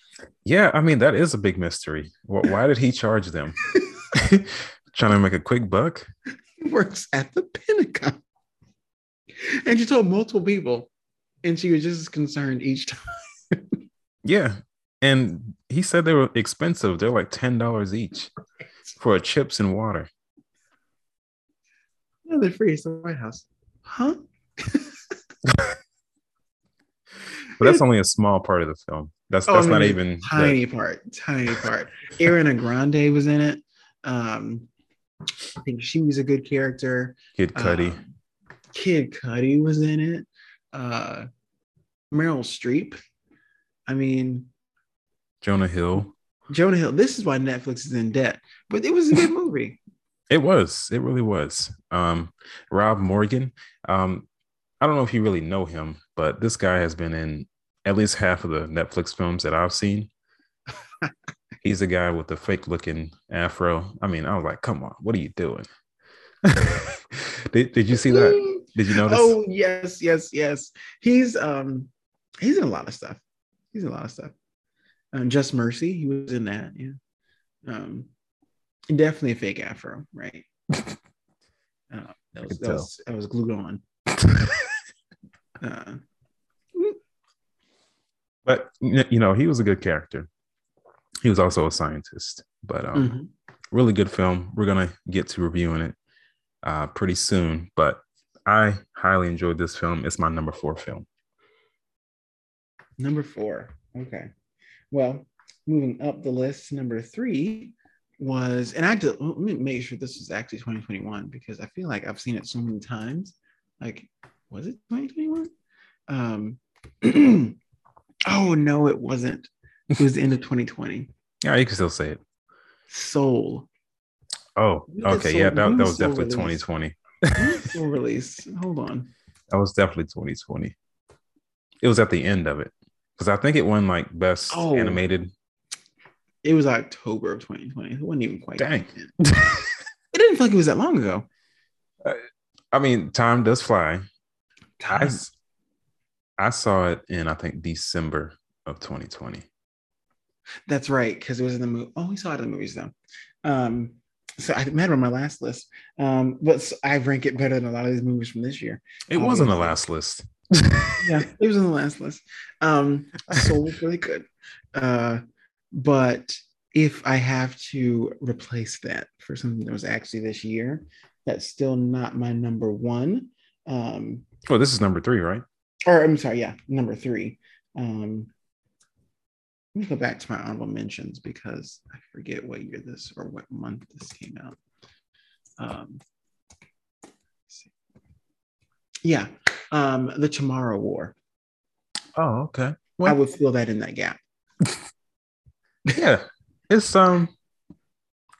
Yeah, I mean that is a big mystery. Why did he charge them? Trying to make a quick buck? he works at the Pentagon. And she told multiple people, and she was just as concerned each time. Yeah, and he said they were expensive. They're like ten dollars each for chips and water. No, they're free. It's the White House. Huh? But that's only a small part of the film. That's Oh, that's not even the- tiny part, tiny part. Ariana Grande was in it. Um, I think she was a good character. Kid Cudi. Um, Kid Cudi was in it. Uh, Meryl Streep. I mean, Jonah Hill. Jonah Hill. This is why Netflix is in debt, but it was a good movie. It was. It really was. Um, Rob Morgan. Um, I don't know if you really know him, but this guy has been in at least half of the Netflix films that I've seen. He's a guy with the fake looking afro. I mean, I was like, come on, what are you doing? did, did you see that? Did you notice? Oh yes, yes, yes. He's um he's in a lot of stuff. He's in a lot of stuff. Um, Just Mercy, he was in that. Yeah. Um, definitely a fake afro, right? Uh, that, was, that, was, that was glued on. Uh, but you know, he was a good character. He was also a scientist, but um, mhm. really good film. We're gonna get to reviewing it uh, pretty soon, but I highly enjoyed this film. It's my number four film. Number four. Okay. Well, moving up the list, number three was, and I did, let me make sure this is actually 2021 because I feel like I've seen it so many times. Like, was it 2021? Um, oh no, it wasn't. It was the end of 2020. Yeah, you can still say it. Soul. Oh, okay. Soul, yeah, that, that was definitely release? 2020. Soul release. Hold on. That was definitely 2020. It was at the end of it because I think it won like best oh, animated. It was October of 2020. It wasn't even quite. Dang. it didn't feel like it was that long ago. Uh, I mean, time does fly. Time. I, I saw it in I think December of 2020. That's right, because it was in the movie. Oh, we saw it in the movies though. Um, so I it on my last list, um, but I rank it better than a lot of these movies from this year. It was on the last list. yeah, it was on the last list. Um, Soul was really good, uh, but if I have to replace that for something that was actually this year, that's still not my number one. Um, oh, this is number three, right? Or I'm sorry, yeah, number three. Um, let me go back to my honorable mentions because I forget what year this or what month this came out. Um, yeah, um, the Tomorrow War. Oh, okay. Well, I would fill that in that gap. yeah, it's um,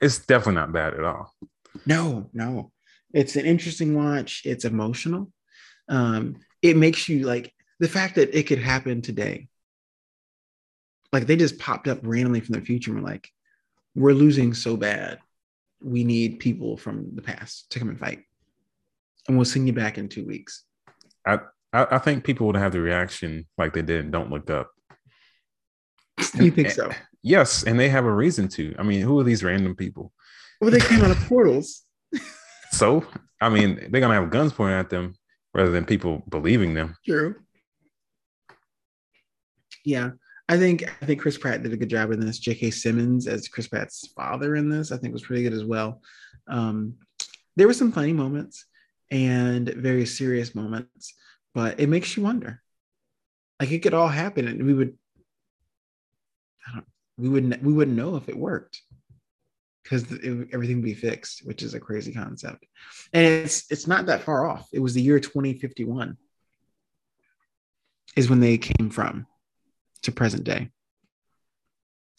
it's definitely not bad at all. No, no, it's an interesting watch. It's emotional. Um, it makes you like the fact that it could happen today like they just popped up randomly from the future and were like, we're losing so bad. We need people from the past to come and fight. And we'll send you back in two weeks. I I, think people would have the reaction like they did Don't Look Up. you think so? Yes, and they have a reason to. I mean, who are these random people? Well, they came out of portals. so, I mean, they're gonna have guns pointed at them rather than people believing them. True. Yeah. I think I think Chris Pratt did a good job in this. J.K. Simmons as Chris Pratt's father in this, I think was pretty good as well. Um, there were some funny moments and very serious moments, but it makes you wonder. Like it could all happen, and we would, I don't, we wouldn't, we wouldn't know if it worked because everything would be fixed, which is a crazy concept. And it's it's not that far off. It was the year 2051 is when they came from to present day.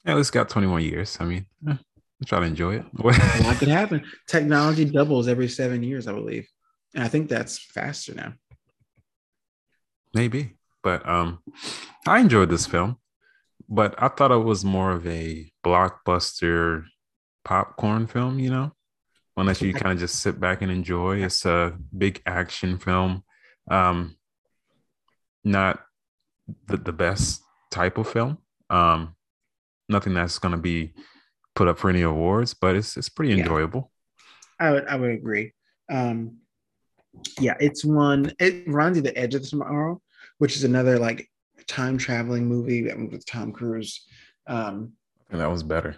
Yeah, it's got 21 years. I mean, eh, try to enjoy it. a lot could happen. Technology doubles every seven years, I believe. And I think that's faster now. Maybe. But um I enjoyed this film, but I thought it was more of a blockbuster popcorn film, you know, one that you kind of just sit back and enjoy. It's a big action film. Um not the, the best type of film. Um, nothing that's going to be put up for any awards, but it's it's pretty enjoyable. Yeah. I would I would agree. Um, yeah, it's one. It runs you the edge of tomorrow, which is another like time traveling movie with Tom Cruise. Um, and that was better.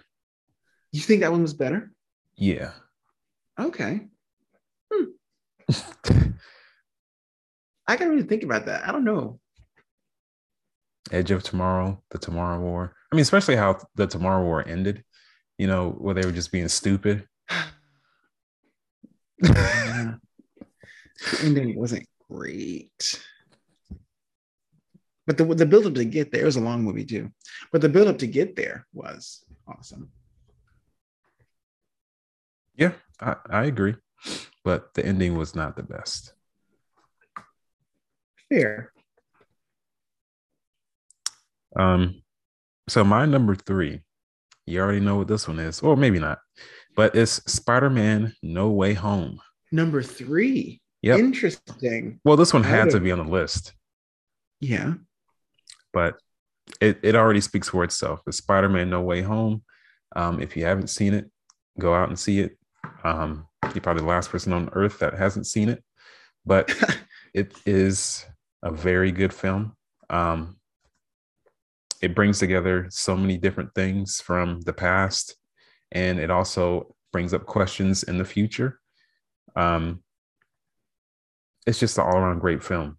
You think that one was better? Yeah. Okay. Hmm. I gotta really think about that. I don't know. Edge of Tomorrow, the Tomorrow War. I mean, especially how the Tomorrow War ended, you know, where they were just being stupid. the ending wasn't great. But the the build up to get there was a long movie too. But the build up to get there was awesome. Yeah, I, I agree. But the ending was not the best. Fair. Um, so my number three, you already know what this one is, or maybe not, but it's Spider-Man: No Way Home. Number three. Yeah. Interesting. Well, this one had to be on the list. Yeah. But it, it already speaks for itself. It's Spider-Man: No Way Home. Um, if you haven't seen it, go out and see it. Um, you're probably the last person on earth that hasn't seen it, but it is a very good film. Um, it brings together so many different things from the past and it also brings up questions in the future um it's just an all around great film.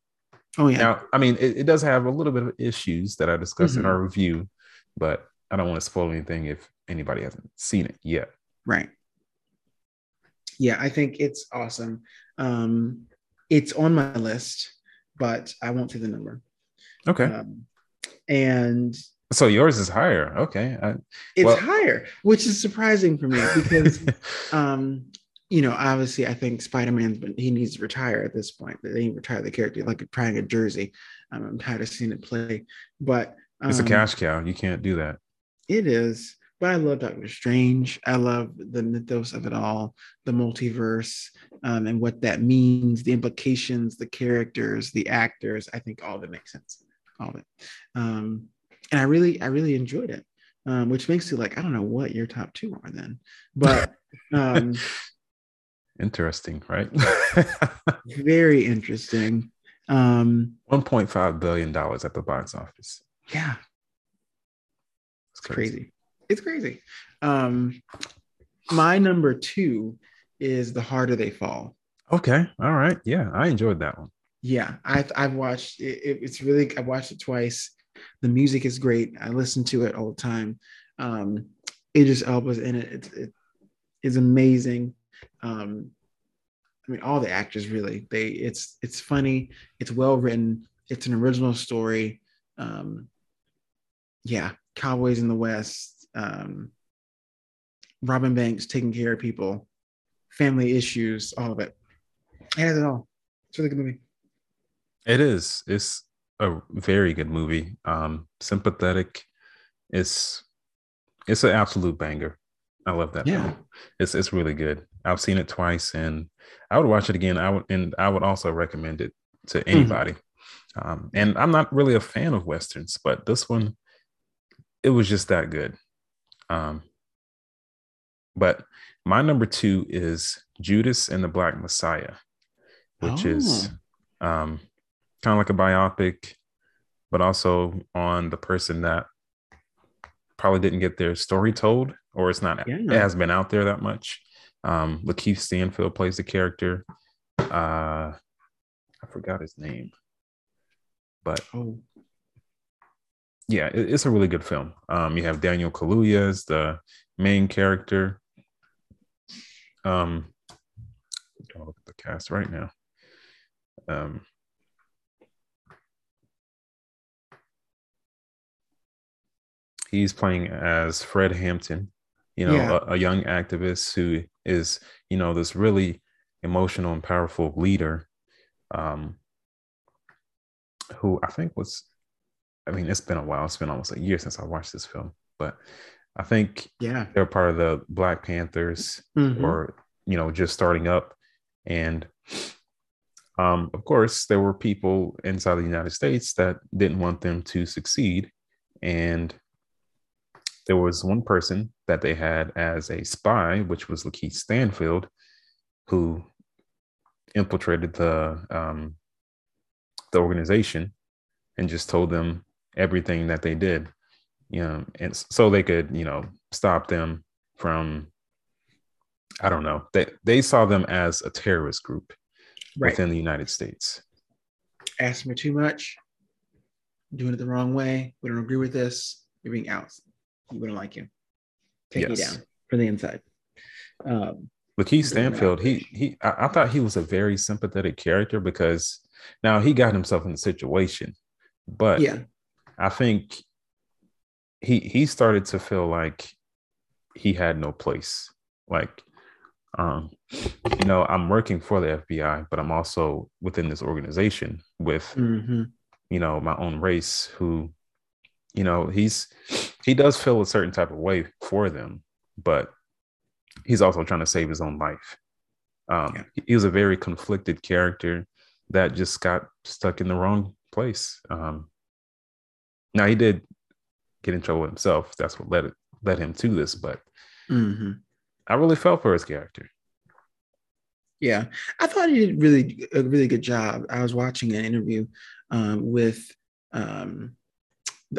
Oh yeah. Now, I mean, it, it does have a little bit of issues that I discussed in Mhm. our review, but I don't want to spoil anything if anybody hasn't seen it yet. Right. Yeah, I think it's awesome. Um, it's on my list, but I won't say the number. Okay. Um, and so yours is higher. Okay. I, it's Well- higher, which is surprising for me because um, you know, obviously I think Spider-Man's been he needs to retire at this point. They retire the character like trying a jersey. Um, I'm tired of seeing it play. But um, it's a cash cow. You can't do that. It is. But I love Doctor Strange. I love the mythos of it all, the multiverse, um, and what that means, the implications, the characters, the actors. I think all of it makes sense. All of it. Um, and I really, I really enjoyed it. Um, which makes you like, I don't know what your top two are then. But um, Interesting, right? very interesting. Um, $1.5 billion at the box office. yeah, It's It's crazy. It's crazy. Um, my number two is The Harder They Fall. Okay. All right. Yeah. I enjoyed that one. Yeah, I've I've watched it, it- It's really I watched it twice. The music is great. I listen to it all the time. Um, Idris Elba's in it. It's it is amazing. Um, I mean, all the actors really. They it's it's funny. It's well written. It's an original story. Um, yeah, Cowboys in the West. Um, Robin Banks taking care of people, family issues, all of it. It has it all. It's a really good movie. It is. It's a very good movie. Um, sympathetic. It's it's an absolute banger. I love that. Yeah. film. It's it's really good. I've seen it twice, and I would watch it again. I would, and I would also recommend it to anybody. Um, and I'm not really a fan of westerns, but this one, it was just that good. Um, but my number two is Judas and the Black Messiah, which is um, kind of like a biopic, but also on the person that probably didn't get their story told, or it's not Yeah. it has been out there that much. Um, Lakeith Stanfield plays the character. Uh, I forgot his name, but Oh, yeah, it- it's a really good film. Um, you have Daniel Kaluuya as the main character. Um, I'll look at the cast right now. Um, he's playing as Fred Hampton, you know, Yeah. a, a young activist who is, you know, this really emotional and powerful leader. Um, who I think was I mean, it's been a while. It's been almost a year since I watched this film, but I think yeah. they're part of the Black Panthers Mhm. or, you know, just starting up. And um, of course, there were people inside the United States that didn't want them to succeed. And there was one person that they had as a spy, which was Lakeith Stanfield, who infiltrated the um, the organization and just told them everything that they did you know and so they could you know stop them from i don't know they they saw them as a terrorist group Right. within the united states Asking for too much, doing it the wrong way. We don't agree with this. You're being out. We don't like you. Take you Yes. down from the inside. Um, Doing that. Stanfield, he he I, I thought he was a very sympathetic character because now he got himself in a situation, but yeah. I think he he started to feel like he had no place. Like, um, you know, I'm working for the FBI, but I'm also within this organization with hmm you know my own race who, you know, he's he does feel a certain type of way for them, but he's also trying to save his own life. Um, Yeah. he was a very conflicted character that just got stuck in the wrong place. Um, now he did get in trouble himself. That's what led it led him to this. But hmm I really felt for his character. Yeah, I thought he did really a really good job. I was watching an interview um, with um,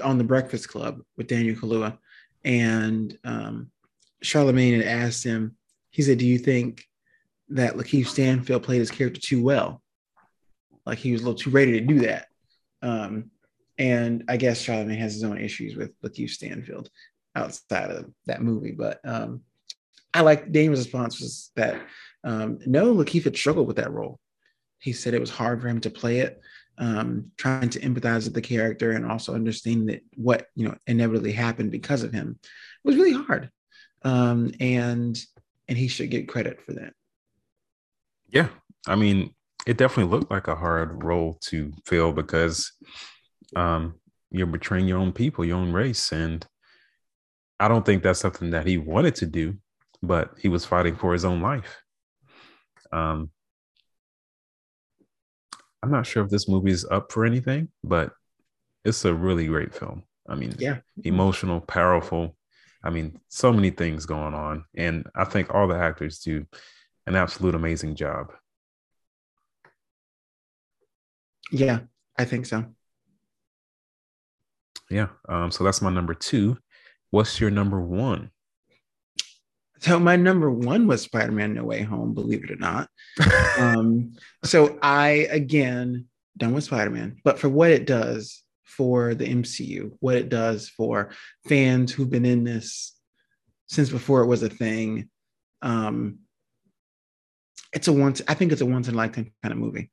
on the Breakfast Club with Daniel Kaluuya, and um, Charlemagne had asked him. He said, "Do you think that Lakeith Stanfield played his character too well?" Like he was a little too ready to do that. Um, and I guess Charlemagne has his own issues with Lakeith Stanfield outside of that movie. But um, I like Daniel's response was that um, no, Lakeith had struggled with that role. He said it was hard for him to play it, um, trying to empathize with the character and also understanding that what you know inevitably happened because of him was really hard. Um, and and he should get credit for that. Yeah, I mean, it definitely looked like a hard role to fill because um, you're betraying your own people, your own race, and I don't think that's something that he wanted to do, but he was fighting for his own life. Um, I'm not sure if this movie's up for anything, but it's a really great film. I mean, yeah, emotional, powerful. I mean, so many things going on, and I think all the actors do an absolute amazing job. Yeah, I think so. Yeah. Um, so that's my number two. What's your number one? So my number one was Spider-Man No Way Home, believe it or not. um, so I again done with Spider-Man, but for what it does for the MCU, what it does for fans who've been in this since before it was a thing. Um, it's a once, I think it's a once in a lifetime kind of movie.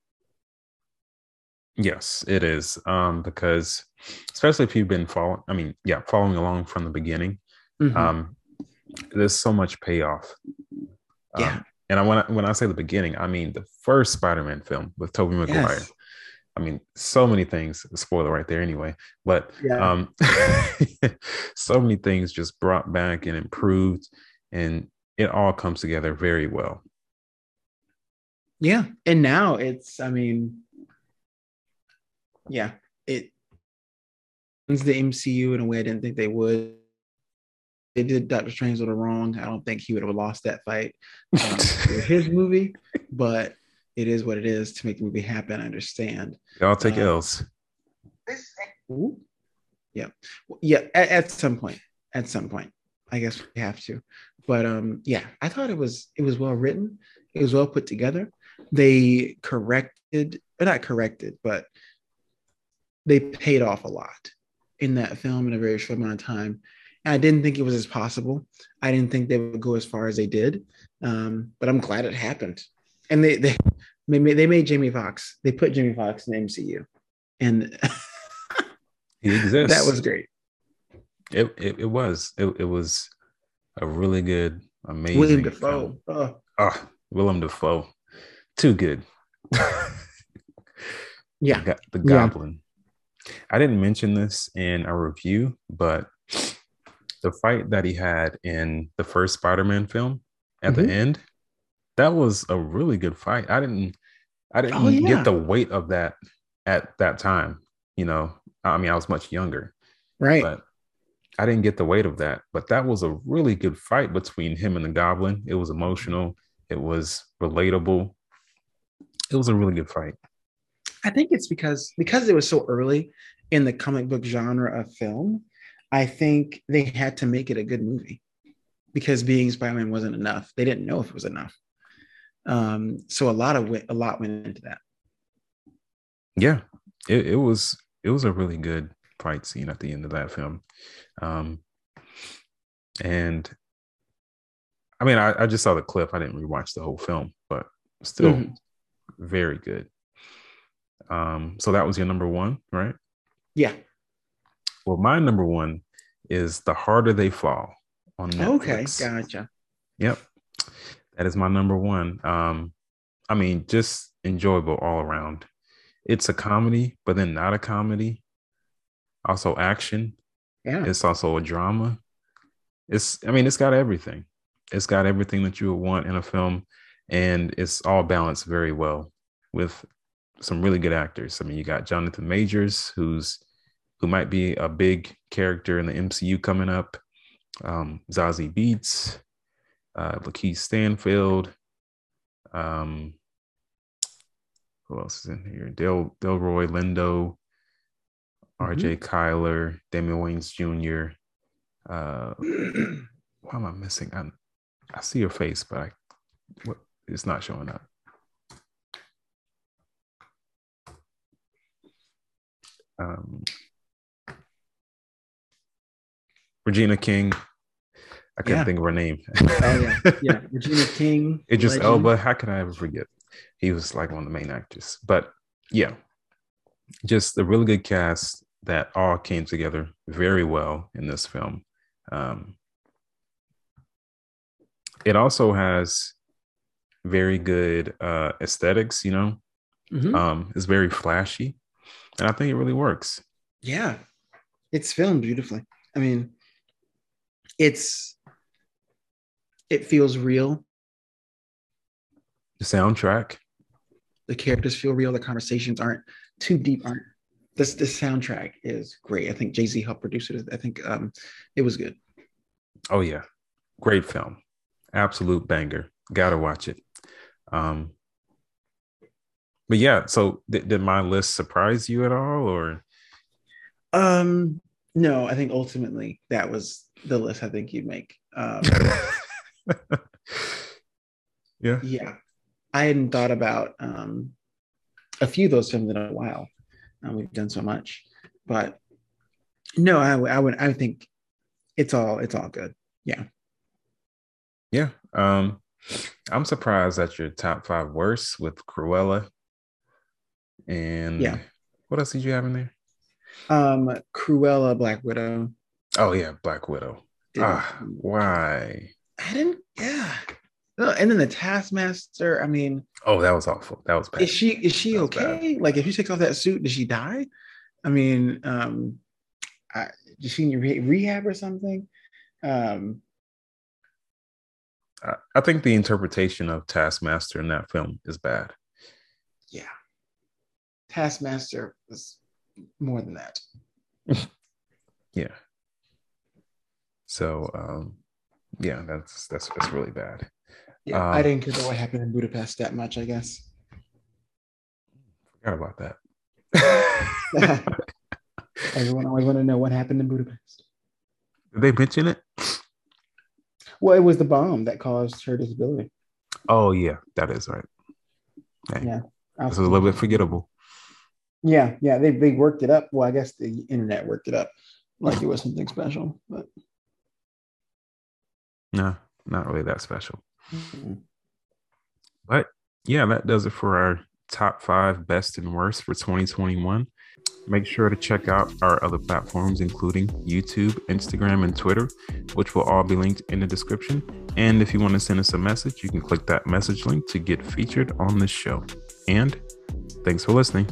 Yes, it is. Um, because especially if you've been following, I mean, yeah, following along from the beginning, mm-hmm. um, there's so much payoff. Yeah. Um, and I when I, when I say the beginning, I mean the first Spider-Man film with Tobey Maguire. Yes. I mean, so many things. Spoiler right there, anyway. But yeah. um, so many things just brought back and improved, and it all comes together very well. Yeah, and now it's. I mean, yeah, it ends the MCU in a way I didn't think they would they did Doctor Strange with wrong. I don't think he would have lost that fight. Um, his movie, but it is what it is to make the movie happen. I understand. Y'all take uh, L's. Yeah, yeah. At, at, some point, at some point, I guess we have to. But um, yeah, I thought it was it was well written. It was well put together. They corrected, or not corrected, but they paid off a lot in that film in a very short amount of time I didn't think it was as possible. I didn't think they would go as far as they did. Um, but I'm glad it happened. And they they they made, they made Jamie Foxx. They put Jamie Foxx in the MCU, and he exists. That was great. It it, it was it, it was a really good, amazing. William Dafoe. Oh. oh, Willem Dafoe, too good. yeah, the, the Goblin. Yeah. I didn't mention this in a review, but the fight that he had in the first Spider-Man film at mm-hmm. the end, that was a really good fight. I didn't I didn't oh, yeah. get the weight of that at that time. You know, I mean, I was much younger. Right. But I didn't get the weight of that. But that was a really good fight between him and the goblin. It was emotional, it was relatable. It was a really good fight. I think it's because because it was so early in the comic book genre of film I think they had to make it a good movie because being Spider-Man wasn't enough. They didn't know if it was enough. Um, so a lot of a lot went into that. Yeah, it, it was it was a really good fight scene at the end of that film. Um, and I mean, I, I just saw the clip. I didn't rewatch the whole film, but still mm-hmm. very good. Um, so that was your number one, right? Yeah. Well, my number one is The Harder They Fall on Netflix. Okay, gotcha. Yep. That is my number one. Um, I mean, just enjoyable all around. It's a comedy, but then not a comedy. Also action. Yeah. It's also a drama. It's I mean, it's got everything. It's got everything that you would want in a film, and it's all balanced very well with some really good actors. I mean, you got Jonathan Majors, who's who might be a big character in the MCU coming up. Um, Zazie Beetz, uh, Lakeith Stanfield. Um, who else is in here? Del Delroy Lindo, mm-hmm. R.J. Cyler, Damon Wayans Jr. Uh, why am I missing? I, I see your face, but I, what, it's not showing up. um, Regina King. I couldn't Yeah. think of her name. Oh yeah, yeah. Regina King. Idris legend. Elba. How can I ever forget? He was like one of the main actors. But yeah, just a really good cast that all came together very well in this film. Um, it also has very good uh, aesthetics. You know, Mhm. um, it's very flashy, and I think it really works. Yeah, it's filmed beautifully. I mean, it's it feels real. The soundtrack, The characters feel real. The conversations aren't too deep. Aren't this? This soundtrack is great. I think Jay Z helped produce it. I think um, it was good. oh yeah, great film, absolute banger. Gotta watch it. Um, but yeah, so did, did my list surprise you at all, or Um, no, I think ultimately that was the list. I think you'd make. Um, yeah, yeah, I hadn't thought about um, a few of those films in a while. Um, we've done so much, but no, I, would- I would I think it's all it's all good. Yeah. yeah. Um, I'm surprised that your top five worst with Cruella, and Yeah. what else did you have in there? Um, Cruella, Black Widow. Oh yeah, Black Widow. did- Ah, why? I didn't. Yeah. No, and then the Taskmaster. I mean, Oh, that was awful. That was bad. is she is she bad. okay? Like, if she takes off that suit, does she die? I mean, um, I, is she re- rehab or something? Um, I, I think the interpretation of Taskmaster in that film is bad. yeah. Taskmaster was more than that. Yeah. So um yeah, that's that's that's really bad. Yeah, I Um, didn't care about what happened in Budapest that much. I guess. Forgot about that. Everyone always want to know what happened in Budapest. Did they mention it? Well, it was the bomb that caused her disability. Oh yeah, that is right. Dang. Yeah. This is a little bit forgettable. Yeah, yeah, they they worked it up. Well, I guess the internet worked it up like it was something special, but No, not really that special. mm, But yeah, that does it for our top five best and worst for 2021. Make sure to check out our other platforms, including YouTube, Instagram, and Twitter, which will all be linked in the description. And if you want to send us a message, you can click that message link to get featured on this show. And thanks for listening.